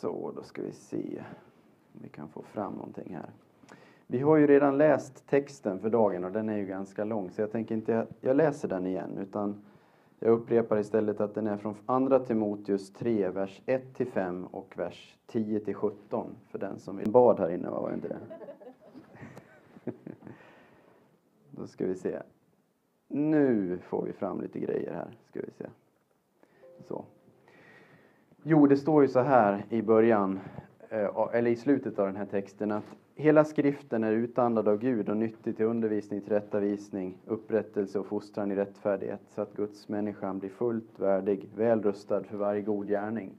Så, då ska vi se om vi kan få fram någonting här. Vi har ju redan läst texten för dagen och den är ju ganska lång så jag tänker inte jag läser den igen utan jag upprepar istället att den är från Andra Timoteus 3, vers 1 5 och vers 10 17 för den som vill. Bad här inne, var det inte det? Då ska vi se. Nu får vi fram lite grejer här, ska vi se. Så. Jo, det står ju så här i början, eh, eller i slutet av den här texten, att hela skriften är utandad av Gud och nyttig till undervisning, tillrättavisning, upprättelse och fostran i rättfärdighet, så att Guds människan blir fullt värdig, väl rustad för varje god gärning.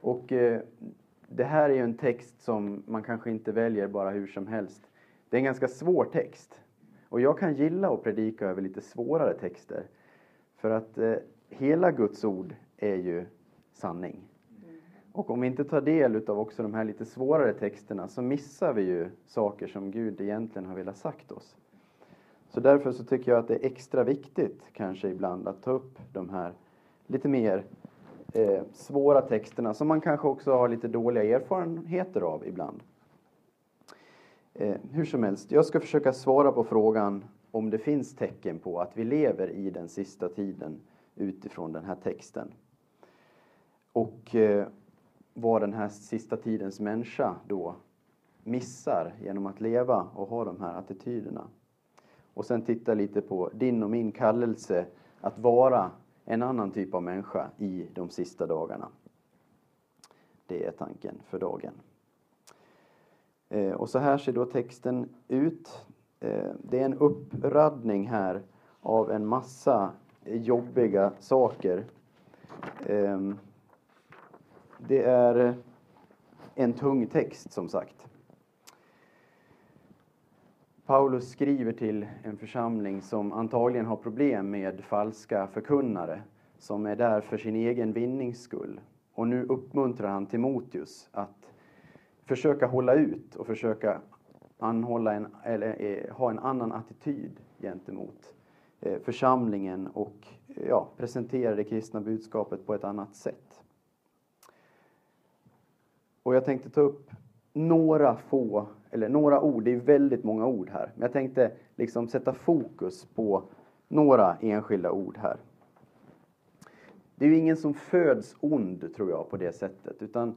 Och eh, det här är ju en text som man kanske inte väljer bara hur som helst. Det är en ganska svår text. Och jag kan gilla att predika över lite svårare texter. För att eh, hela Guds ord är ju sanning. Och om vi inte tar del av också de här lite svårare texterna så missar vi ju saker som Gud egentligen har velat sagt oss. Så därför så tycker jag att det är extra viktigt kanske ibland att ta upp de här lite mer eh, svåra texterna som man kanske också har lite dåliga erfarenheter av ibland. Eh, hur som helst, jag ska försöka svara på frågan om det finns tecken på att vi lever i den sista tiden utifrån den här texten. Och eh, vad den här sista tidens människa då missar genom att leva och ha de här attityderna. Och sen titta lite på din och min kallelse att vara en annan typ av människa i de sista dagarna. Det är tanken för dagen. Eh, och så här ser då texten ut. Eh, det är en uppradning här av en massa jobbiga saker. Eh, det är eh, en tung text som sagt. Paulus skriver till en församling som antagligen har problem med falska förkunnare som är där för sin egen vinnings skull. Och nu uppmuntrar han Timoteus att försöka hålla ut och försöka anhålla en, eller, eh, ha en annan attityd gentemot eh, församlingen och ja, presentera det kristna budskapet på ett annat sätt. Och jag tänkte ta upp några få, eller några ord, det är väldigt många ord här, men jag tänkte liksom sätta fokus på några enskilda ord här. Det är ju ingen som föds ond, tror jag, på det sättet, utan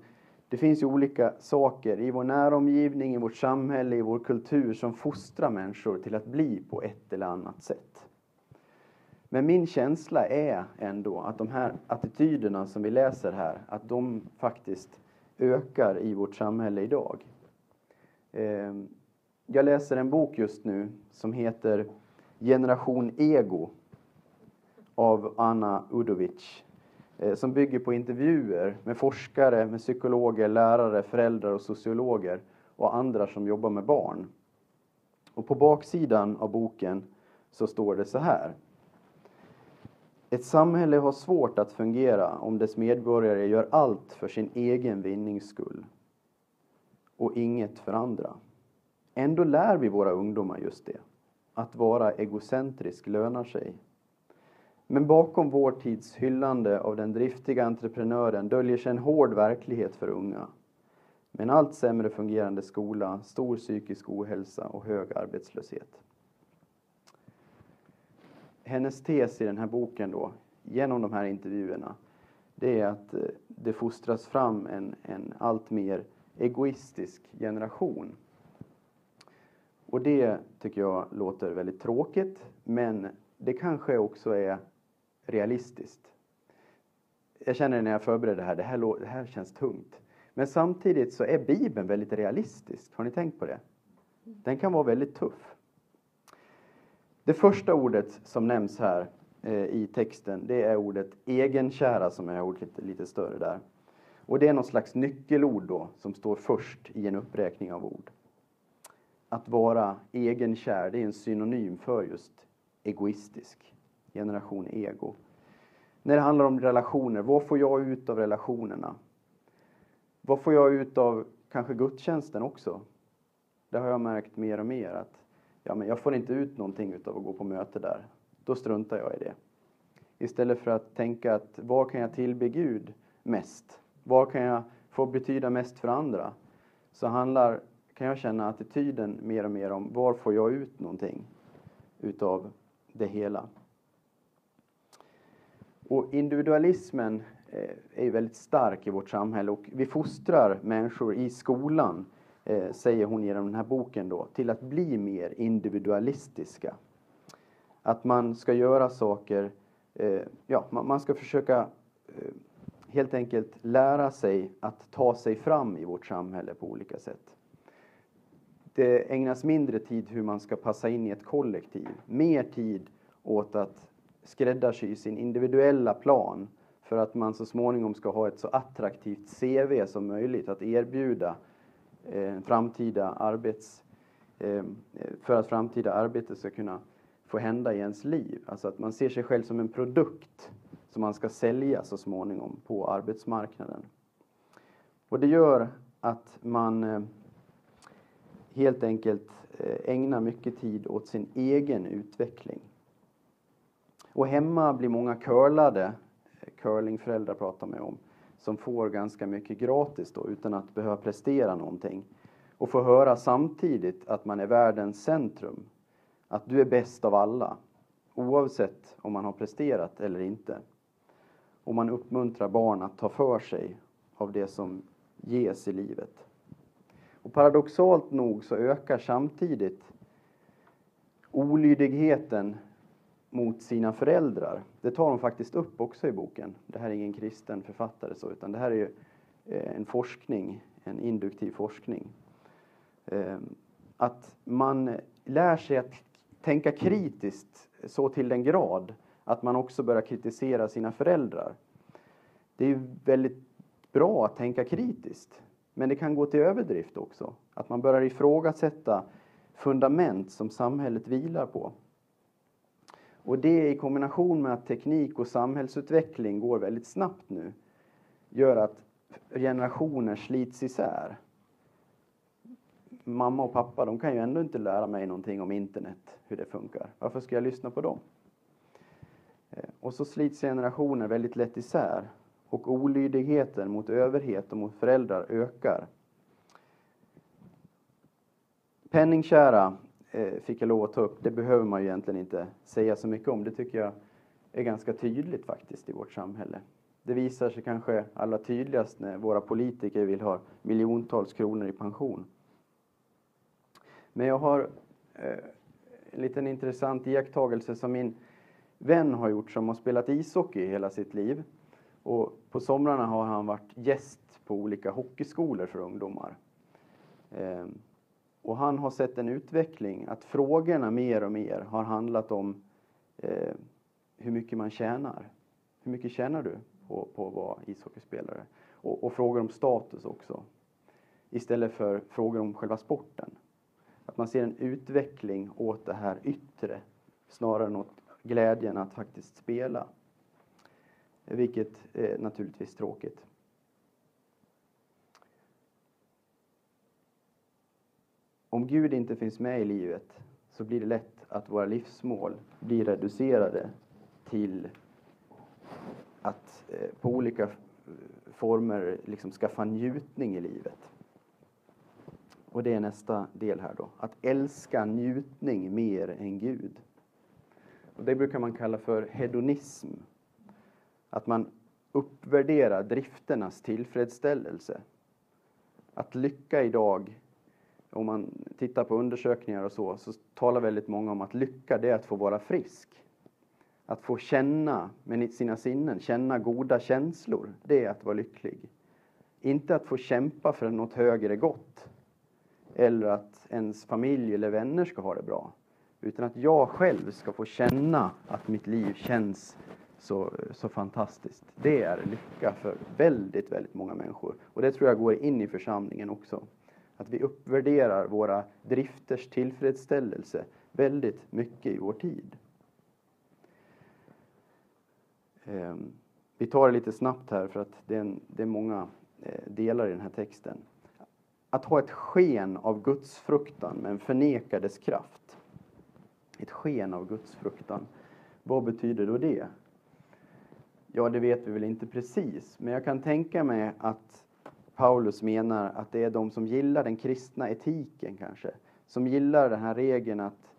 det finns ju olika saker i vår näromgivning, i vårt samhälle, i vår kultur som fostrar människor till att bli på ett eller annat sätt. Men min känsla är ändå att de här attityderna som vi läser här, att de faktiskt ökar i vårt samhälle idag. Ehm, jag läser en bok just nu som heter Generation Ego av Anna Udovic eh, som bygger på intervjuer med forskare, med psykologer, lärare, föräldrar och sociologer och andra som jobbar med barn. Och på baksidan av boken så står det så här. Ett samhälle har svårt att fungera om dess medborgare gör allt för sin egen vinnings skull och inget för andra. Ändå lär vi våra ungdomar just det. Att vara egocentrisk lönar sig. Men bakom vår tids hyllande av den driftiga entreprenören döljer sig en hård verklighet för unga. Med en allt sämre fungerande skola, stor psykisk ohälsa och hög arbetslöshet hennes tes i den här boken då, genom de här intervjuerna, det är att eh, det fostras fram en, en allt mer egoistisk generation. Och det tycker jag låter väldigt tråkigt, men det kanske också är realistiskt. Jag känner när jag förbereder det här, det här, det här känns tungt. Men samtidigt så är Bibeln väldigt realistisk. Har ni tänkt på det? Den kan vara väldigt tuff. Det första ordet som nämns här eh, i texten, det är ordet egenkära som jag har gjort lite, lite större där. Och det är någon slags nyckelord då, som står först i en uppräkning av ord. Att vara egenkär, det är en synonym för just egoistisk. Generation ego. När det handlar om relationer, vad får jag ut av relationerna? Vad får jag ut av kanske gudstjänsten också? Det har jag märkt mer och mer att ja, men jag får inte ut någonting av att gå på möte där. Då struntar jag i det. Istället för att tänka att var kan jag tillbe Gud mest? Vad kan jag få betyda mest för andra? Så handlar, kan jag känna attityden mer och mer om var får jag ut någonting utav det hela. Och individualismen eh, är väldigt stark i vårt samhälle och vi fostrar människor i skolan, eh, säger hon genom den här boken då, till att bli mer individualistiska. Att man ska göra saker, eh, ja, man ska försöka eh, helt enkelt lära sig att ta sig fram i vårt samhälle på olika sätt. Det ägnas mindre tid hur man ska passa in i ett kollektiv, mer tid åt att skräddarsy sin individuella plan för att man så småningom ska ha ett så attraktivt CV som möjligt att erbjuda eh, Eh, framtida arbets, eh, för att framtida arbete ska kunna få hända i ens liv. Alltså att man ser sig själv som en produkt som man ska sälja så småningom på arbetsmarknaden. Och det gör att man eh, helt enkelt eh, ägnar mycket tid åt sin egen utveckling. Och hemma blir många curlade, curlingföräldrar pratar man om, som får ganska mycket gratis då utan att behöva prestera någonting. Och får höra samtidigt att man är världens centrum. Att du är bäst av alla, oavsett om man har presterat eller inte. Och man uppmuntrar barn att ta för sig av det som ges i livet. Och paradoxalt nog så ökar samtidigt olydigheten mot sina föräldrar. Det tar de faktiskt upp också i boken. Det här är ingen kristen författare så, utan det här är ju eh, en forskning, en induktiv forskning. Ehm, att man lär sig att tänka kritiskt så till den grad att man också börjar kritisera sina föräldrar. Det är ju väldigt bra att tänka kritiskt, men det kan gå till överdrift också. Att man börjar ifrågasätta fundament som samhället vilar på. Och det i kombination med att teknik och samhällsutveckling går väldigt snabbt nu gör att generationer slits isär. Mamma och pappa, de kan ju ändå inte lära mig någonting om internet, hur det funkar. Varför ska jag lyssna på dem? Eh, och så slits generationer väldigt lätt isär och olydigheten mot överhet och mot föräldrar ökar. Penningkära Eh, fick jag lov att ta upp. Det behöver man ju egentligen inte säga så mycket om. Det tycker jag är ganska tydligt faktiskt i vårt samhälle. Det visar sig kanske allra tydligast när våra politiker vill ha miljontals kronor i pension. Men jag har eh, en liten intressant iakttagelse som min vän har gjort som har spelat ishockey hela sitt liv. Och på somrarna har han varit gäst på olika hockeyskolor för ungdomar. Ehm, och han har sett en utveckling, att frågorna mer och mer har handlat om eh, hur mycket man tjänar. Hur mycket tjänar du på, på att vara ishockeyspelare? Och, och frågor om status också. Istället för frågor om själva sporten. Att man ser en utveckling åt det här yttre snarare än åt glädjen att faktiskt spela. Vilket är naturligtvis tråkigt. Om Gud inte finns med i livet så blir det lätt att våra livsmål blir reducerade till att eh, på olika former liksom skaffa njutning i livet. Och det är nästa del här då. Att älska njutning mer än Gud. Och det brukar man kalla för hedonism. Att man uppvärderar drifternas tillfredsställelse. Att lycka idag om man tittar på undersökningar och så, så talar väldigt många om att lycka, det är att få vara frisk. Att få känna med sina sinnen, känna goda känslor, det är att vara lycklig. Inte att få kämpa för något högre gott. Eller att ens familj eller vänner ska ha det bra. Utan att jag själv ska få känna att mitt liv känns så, så fantastiskt. Det är lycka för väldigt, väldigt många människor. Och det tror jag går in i församlingen också. Att vi uppvärderar våra drifters tillfredsställelse väldigt mycket i vår tid. Ehm, vi tar det lite snabbt här för att det är, en, det är många eh, delar i den här texten. Att ha ett sken av gudsfruktan men förneka dess kraft. Ett sken av gudsfruktan. Vad betyder då det? Ja, det vet vi väl inte precis, men jag kan tänka mig att Paulus menar att det är de som gillar den kristna etiken kanske, som gillar den här regeln att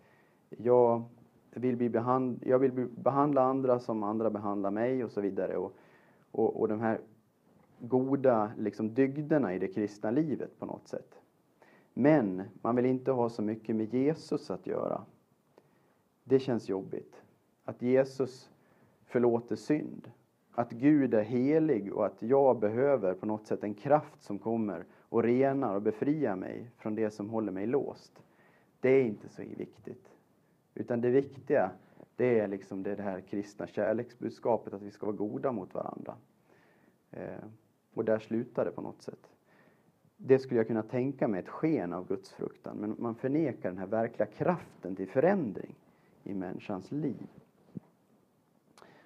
jag vill, bli behand, jag vill behandla andra som andra behandlar mig och så vidare. Och, och, och de här goda liksom, dygderna i det kristna livet på något sätt. Men man vill inte ha så mycket med Jesus att göra. Det känns jobbigt. Att Jesus förlåter synd. Att Gud är helig och att jag behöver på något sätt en kraft som kommer och renar och befriar mig från det som håller mig låst. Det är inte så viktigt. Utan det viktiga, det är liksom det här kristna kärleksbudskapet, att vi ska vara goda mot varandra. Eh, och där slutar det på något sätt. Det skulle jag kunna tänka mig ett sken av gudsfruktan, men man förnekar den här verkliga kraften till förändring i människans liv.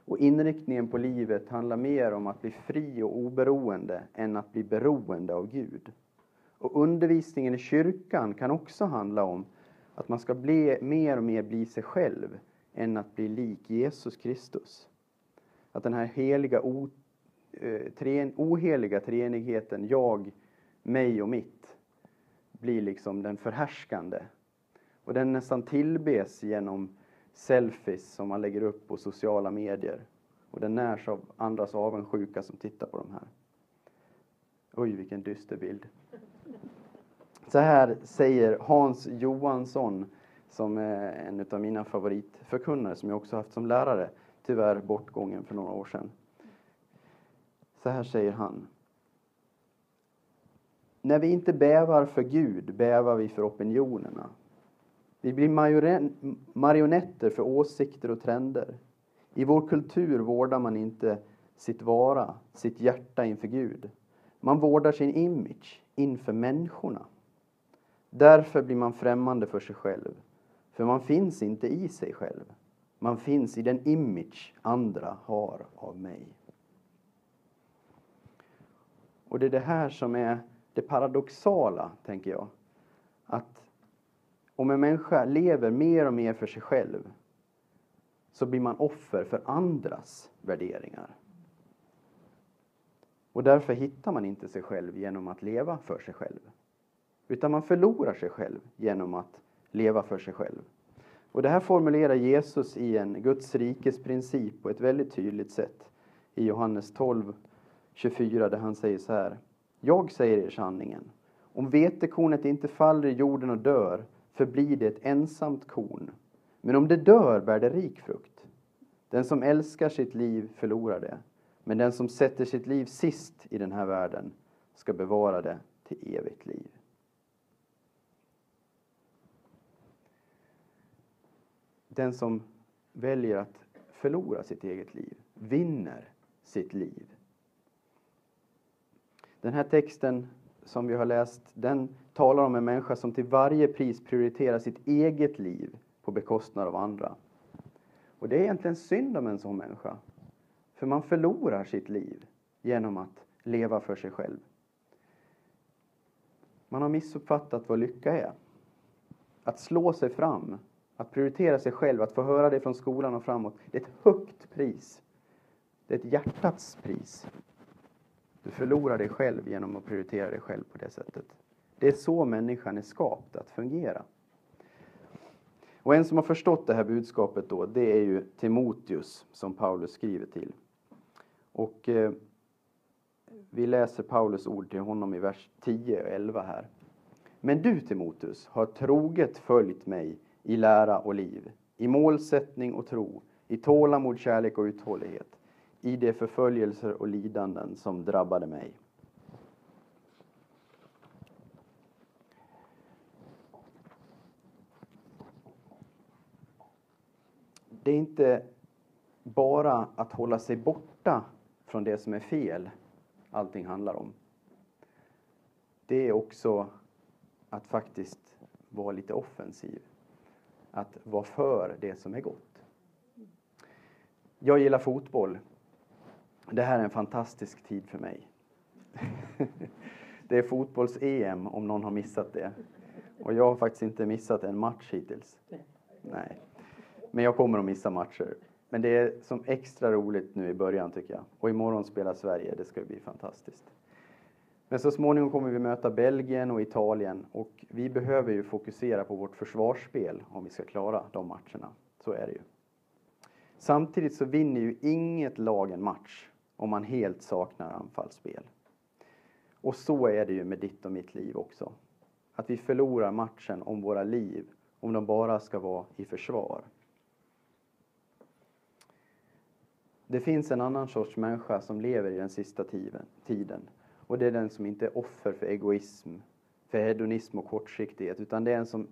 Och inriktningen på livet handlar mer om att bli fri och oberoende än att bli beroende av Gud. Och undervisningen i kyrkan kan också handla om att man ska bli, mer och mer bli sig själv än att bli lik Jesus Kristus. Att den här heliga, o, eh, tre, oheliga treenigheten, jag, mig och mitt, blir liksom den förhärskande. Och den nästan tillbes genom selfies som man lägger upp på sociala medier. Och den närs av andras avundsjuka som tittar på de här. Oj, vilken dyster bild. Så här säger Hans Johansson, som är en av mina favoritförkunnare, som jag också haft som lärare, tyvärr bortgången för några år sedan. Så här säger han. När vi inte bävar för Gud bävar vi för opinionerna. Vi blir marionetter för åsikter och trender. I vår kultur vårdar man inte sitt vara, sitt hjärta inför Gud. Man vårdar sin image inför människorna. Därför blir man främmande för sig själv. För man finns inte i sig själv. Man finns i den image andra har av mig. Och det är det här som är det paradoxala, tänker jag. Att om en människa lever mer och mer för sig själv så blir man offer för andras värderingar. Och därför hittar man inte sig själv genom att leva för sig själv. Utan man förlorar sig själv genom att leva för sig själv. Och det här formulerar Jesus i en Guds rikes princip på ett väldigt tydligt sätt. I Johannes 12, 24 där han säger så här. Jag säger er sanningen. Om vetekornet inte faller i jorden och dör förblir det ett ensamt korn. Men om det dör bär det rik frukt. Den som älskar sitt liv förlorar det. Men den som sätter sitt liv sist i den här världen ska bevara det till evigt liv. Den som väljer att förlora sitt eget liv vinner sitt liv. Den här texten som vi har läst, den talar om en människa som till varje pris prioriterar sitt eget liv på bekostnad av andra. Och det är egentligen synd om en sån människa. För man förlorar sitt liv genom att leva för sig själv. Man har missuppfattat vad lycka är. Att slå sig fram, att prioritera sig själv, att få höra det från skolan och framåt, det är ett högt pris. Det är ett hjärtats pris. Du förlorar dig själv genom att prioritera dig själv på det sättet. Det är så människan är skapt att fungera. Och en som har förstått det här budskapet då, det är ju Timoteus som Paulus skriver till. Och eh, vi läser Paulus ord till honom i vers 10 och 11 här. Men du Timoteus har troget följt mig i lära och liv, i målsättning och tro, i tålamod, kärlek och uthållighet i de förföljelser och lidanden som drabbade mig. Det är inte bara att hålla sig borta från det som är fel allting handlar om. Det är också att faktiskt vara lite offensiv. Att vara för det som är gott. Jag gillar fotboll det här är en fantastisk tid för mig. Det är fotbolls-EM om någon har missat det. Och jag har faktiskt inte missat en match hittills. Nej. Men jag kommer att missa matcher. Men det är som extra roligt nu i början tycker jag. Och imorgon spelar Sverige, det ska bli fantastiskt. Men så småningom kommer vi möta Belgien och Italien och vi behöver ju fokusera på vårt försvarsspel om vi ska klara de matcherna. Så är det ju. Samtidigt så vinner ju inget lag en match om man helt saknar anfallsspel. Och så är det ju med ditt och mitt liv också. Att vi förlorar matchen om våra liv, om de bara ska vara i försvar. Det finns en annan sorts människa som lever i den sista tiden. Och det är den som inte är offer för egoism, för hedonism och kortsiktighet, utan det är en som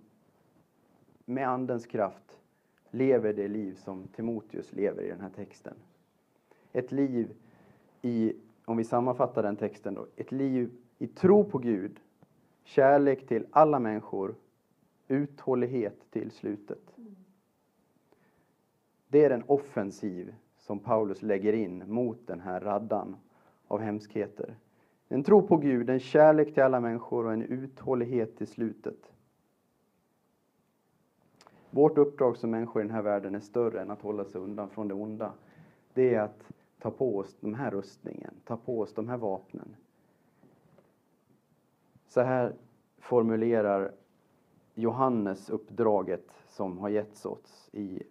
med Andens kraft lever det liv som Timoteus lever i den här texten. Ett liv i, om vi sammanfattar den texten då, ett liv i tro på Gud, kärlek till alla människor, uthållighet till slutet. Det är en offensiv som Paulus lägger in mot den här raddan av hemskheter. En tro på Gud, en kärlek till alla människor och en uthållighet till slutet. Vårt uppdrag som människor i den här världen är större än att hålla sig undan från det onda. Det är att ta på oss den här rustningen, ta på oss de här vapnen. Så här formulerar Johannes uppdraget som har getts oss i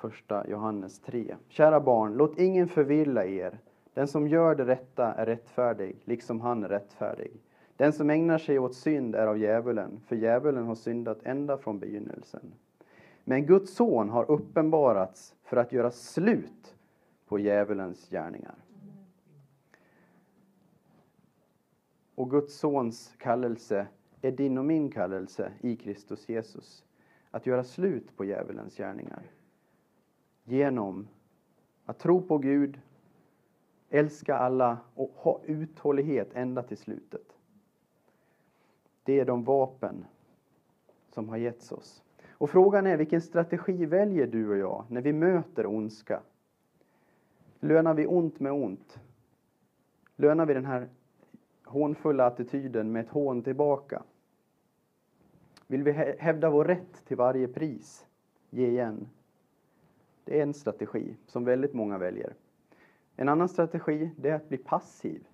första Johannes 3. Kära barn, låt ingen förvilla er. Den som gör det rätta är rättfärdig, liksom han är rättfärdig. Den som ägnar sig åt synd är av djävulen, för djävulen har syndat ända från begynnelsen. Men Guds son har uppenbarats för att göra slut på djävulens gärningar. Och Guds sons kallelse är din och min kallelse i Kristus Jesus. Att göra slut på djävulens gärningar. Genom att tro på Gud, älska alla och ha uthållighet ända till slutet. Det är de vapen som har getts oss. Och frågan är vilken strategi väljer du och jag när vi möter ondska? Lönar vi ont med ont? Lönar vi den här hånfulla attityden med ett hån tillbaka? Vill vi hävda vår rätt till varje pris? Ge igen. Det är en strategi som väldigt många väljer. En annan strategi det är att bli passiv.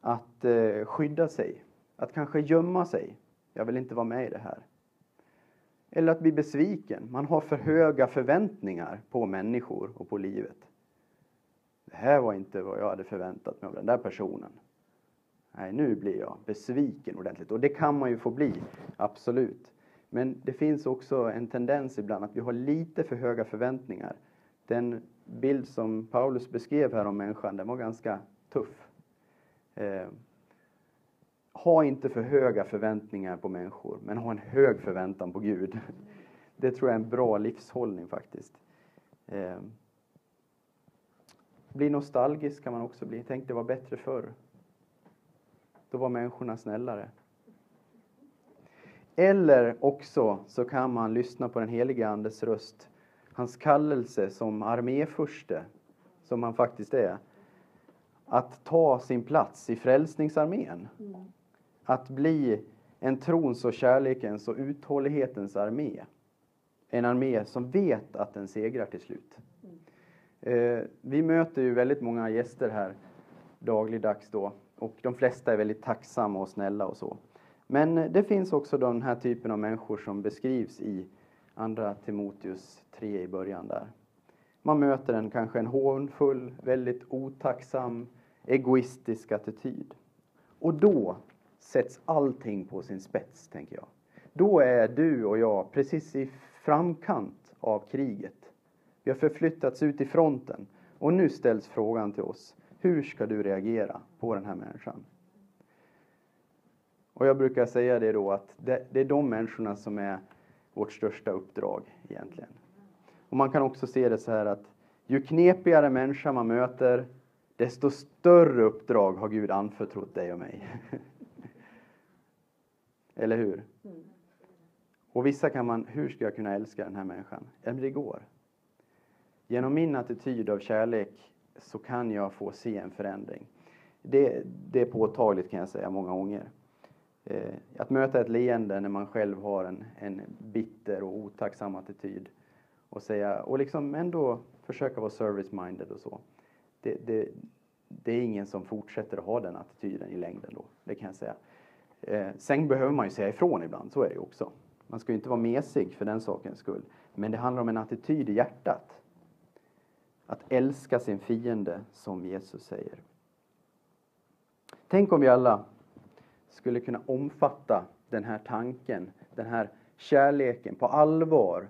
Att eh, skydda sig. Att kanske gömma sig. Jag vill inte vara med i det här. Eller att bli besviken. Man har för höga förväntningar på människor och på livet. Det här var inte vad jag hade förväntat mig av den där personen. Nej, nu blir jag besviken ordentligt. Och det kan man ju få bli, absolut. Men det finns också en tendens ibland att vi har lite för höga förväntningar. Den bild som Paulus beskrev här om människan, den var ganska tuff. Eh, ha inte för höga förväntningar på människor, men ha en hög förväntan på Gud. Det tror jag är en bra livshållning faktiskt. Eh, bli nostalgisk kan man också bli. Tänk det var bättre förr. Då var människorna snällare. Eller också så kan man lyssna på den helige Andes röst. Hans kallelse som arméfurste, som han faktiskt är. Att ta sin plats i frälsningsarmén. Mm. Att bli en trons och kärlekens och uthållighetens armé. En armé som vet att den segrar till slut. Mm. Eh, vi möter ju väldigt många gäster här dagligdags då och de flesta är väldigt tacksamma och snälla och så. Men det finns också den här typen av människor som beskrivs i Andra Timoteus 3 i början där. Man möter en kanske en hånfull, väldigt otacksam, egoistisk attityd. Och då sätts allting på sin spets, tänker jag. Då är du och jag precis i framkant av kriget. Vi har förflyttats ut i fronten och nu ställs frågan till oss. Hur ska du reagera på den här människan? Och jag brukar säga det då att det, det är de människorna som är vårt största uppdrag egentligen. Och man kan också se det så här att ju knepigare människa man möter, desto större uppdrag har Gud anförtrott dig och mig. Eller hur? Och vissa kan man, hur ska jag kunna älska den här människan? Ja, men det går. Genom min attityd av kärlek så kan jag få se en förändring. Det, det är påtagligt kan jag säga många gånger. Eh, att möta ett leende när man själv har en, en bitter och otacksam attityd och säga, och liksom ändå försöka vara service-minded och så. Det, det, det är ingen som fortsätter att ha den attityden i längden då, det kan jag säga. Eh, sen behöver man ju säga ifrån ibland, så är det ju också. Man ska ju inte vara mesig för den sakens skull. Men det handlar om en attityd i hjärtat. Att älska sin fiende, som Jesus säger. Tänk om vi alla skulle kunna omfatta den här tanken, den här kärleken på allvar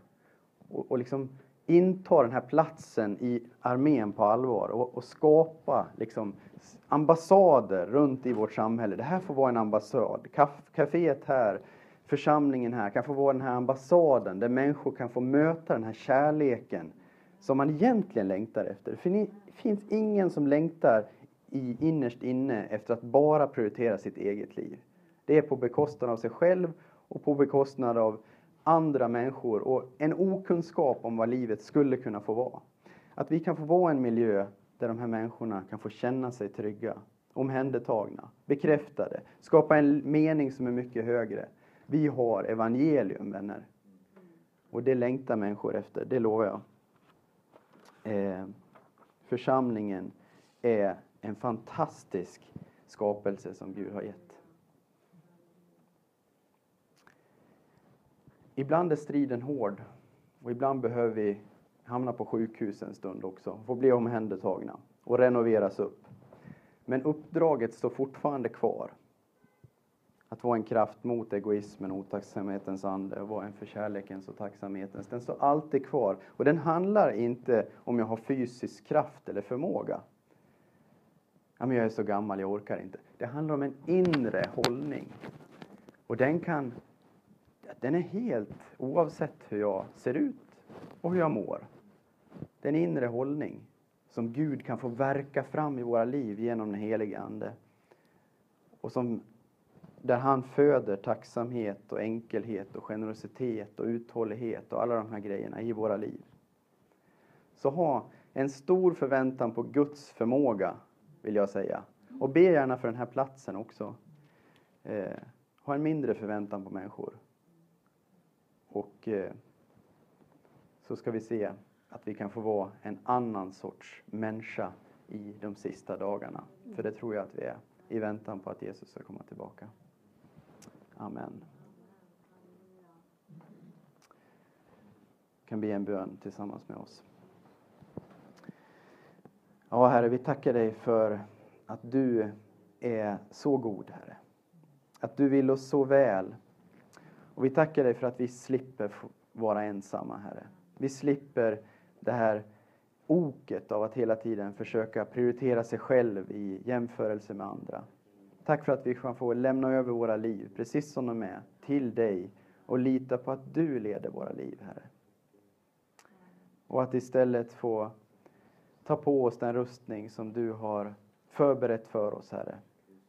och, och liksom inta den här platsen i armén på allvar och, och skapa liksom ambassader runt i vårt samhälle. Det här får vara en ambassad. Caféet här, församlingen här kan få vara den här ambassaden där människor kan få möta den här kärleken som man egentligen längtar efter. För det finns ingen som längtar i, innerst inne efter att bara prioritera sitt eget liv. Det är på bekostnad av sig själv och på bekostnad av andra människor och en okunskap om vad livet skulle kunna få vara. Att vi kan få vara en miljö där de här människorna kan få känna sig trygga, omhändertagna, bekräftade, skapa en mening som är mycket högre. Vi har evangelium, vänner. Och det längtar människor efter, det lovar jag. Eh, församlingen är en fantastisk skapelse som Gud har gett. Ibland är striden hård och ibland behöver vi hamna på sjukhus en stund också, få bli omhändertagna och renoveras upp. Men uppdraget står fortfarande kvar. Att vara en kraft mot egoismen och otacksamhetens ande, och vara en för kärlekens och tacksamhetens. Den står alltid kvar. Och den handlar inte om jag har fysisk kraft eller förmåga. Ja, men jag är så gammal, jag orkar inte. Det handlar om en inre hållning. Och den kan den är helt oavsett hur jag ser ut och hur jag mår. Det är en inre hållning som Gud kan få verka fram i våra liv genom den helige Ande. Och som, där han föder tacksamhet och enkelhet och generositet och uthållighet och alla de här grejerna i våra liv. Så ha en stor förväntan på Guds förmåga, vill jag säga. Och be gärna för den här platsen också. Eh, ha en mindre förväntan på människor. Och eh, så ska vi se att vi kan få vara en annan sorts människa i de sista dagarna. För det tror jag att vi är i väntan på att Jesus ska komma tillbaka. Amen. kan be en bön tillsammans med oss. Ja, Herre, vi tackar dig för att du är så god, Herre. Att du vill oss så väl. Och vi tackar dig för att vi slipper vara ensamma, Herre. Vi slipper det här oket av att hela tiden försöka prioritera sig själv i jämförelse med andra. Tack för att vi kan få lämna över våra liv, precis som de är, till dig och lita på att du leder våra liv, Herre. Och att istället få ta på oss den rustning som du har förberett för oss, Herre.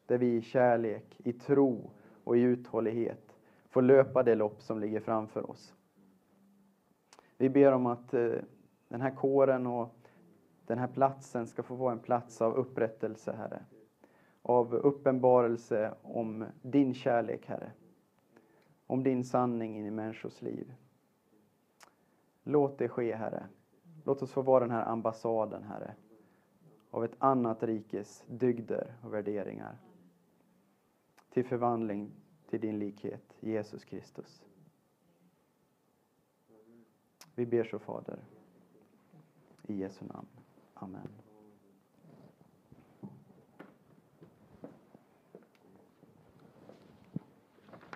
Där vi i kärlek, i tro och i uthållighet får löpa det lopp som ligger framför oss. Vi ber om att eh, den här kåren och den här platsen ska få vara en plats av upprättelse, Herre. Av uppenbarelse om din kärlek, Herre. Om din sanning in i människors liv. Låt det ske, Herre. Låt oss få vara den här ambassaden, Herre. Av ett annat rikes dygder och värderingar. Till förvandling till din likhet, Jesus Kristus. Vi ber så Fader. I Jesu namn. Amen.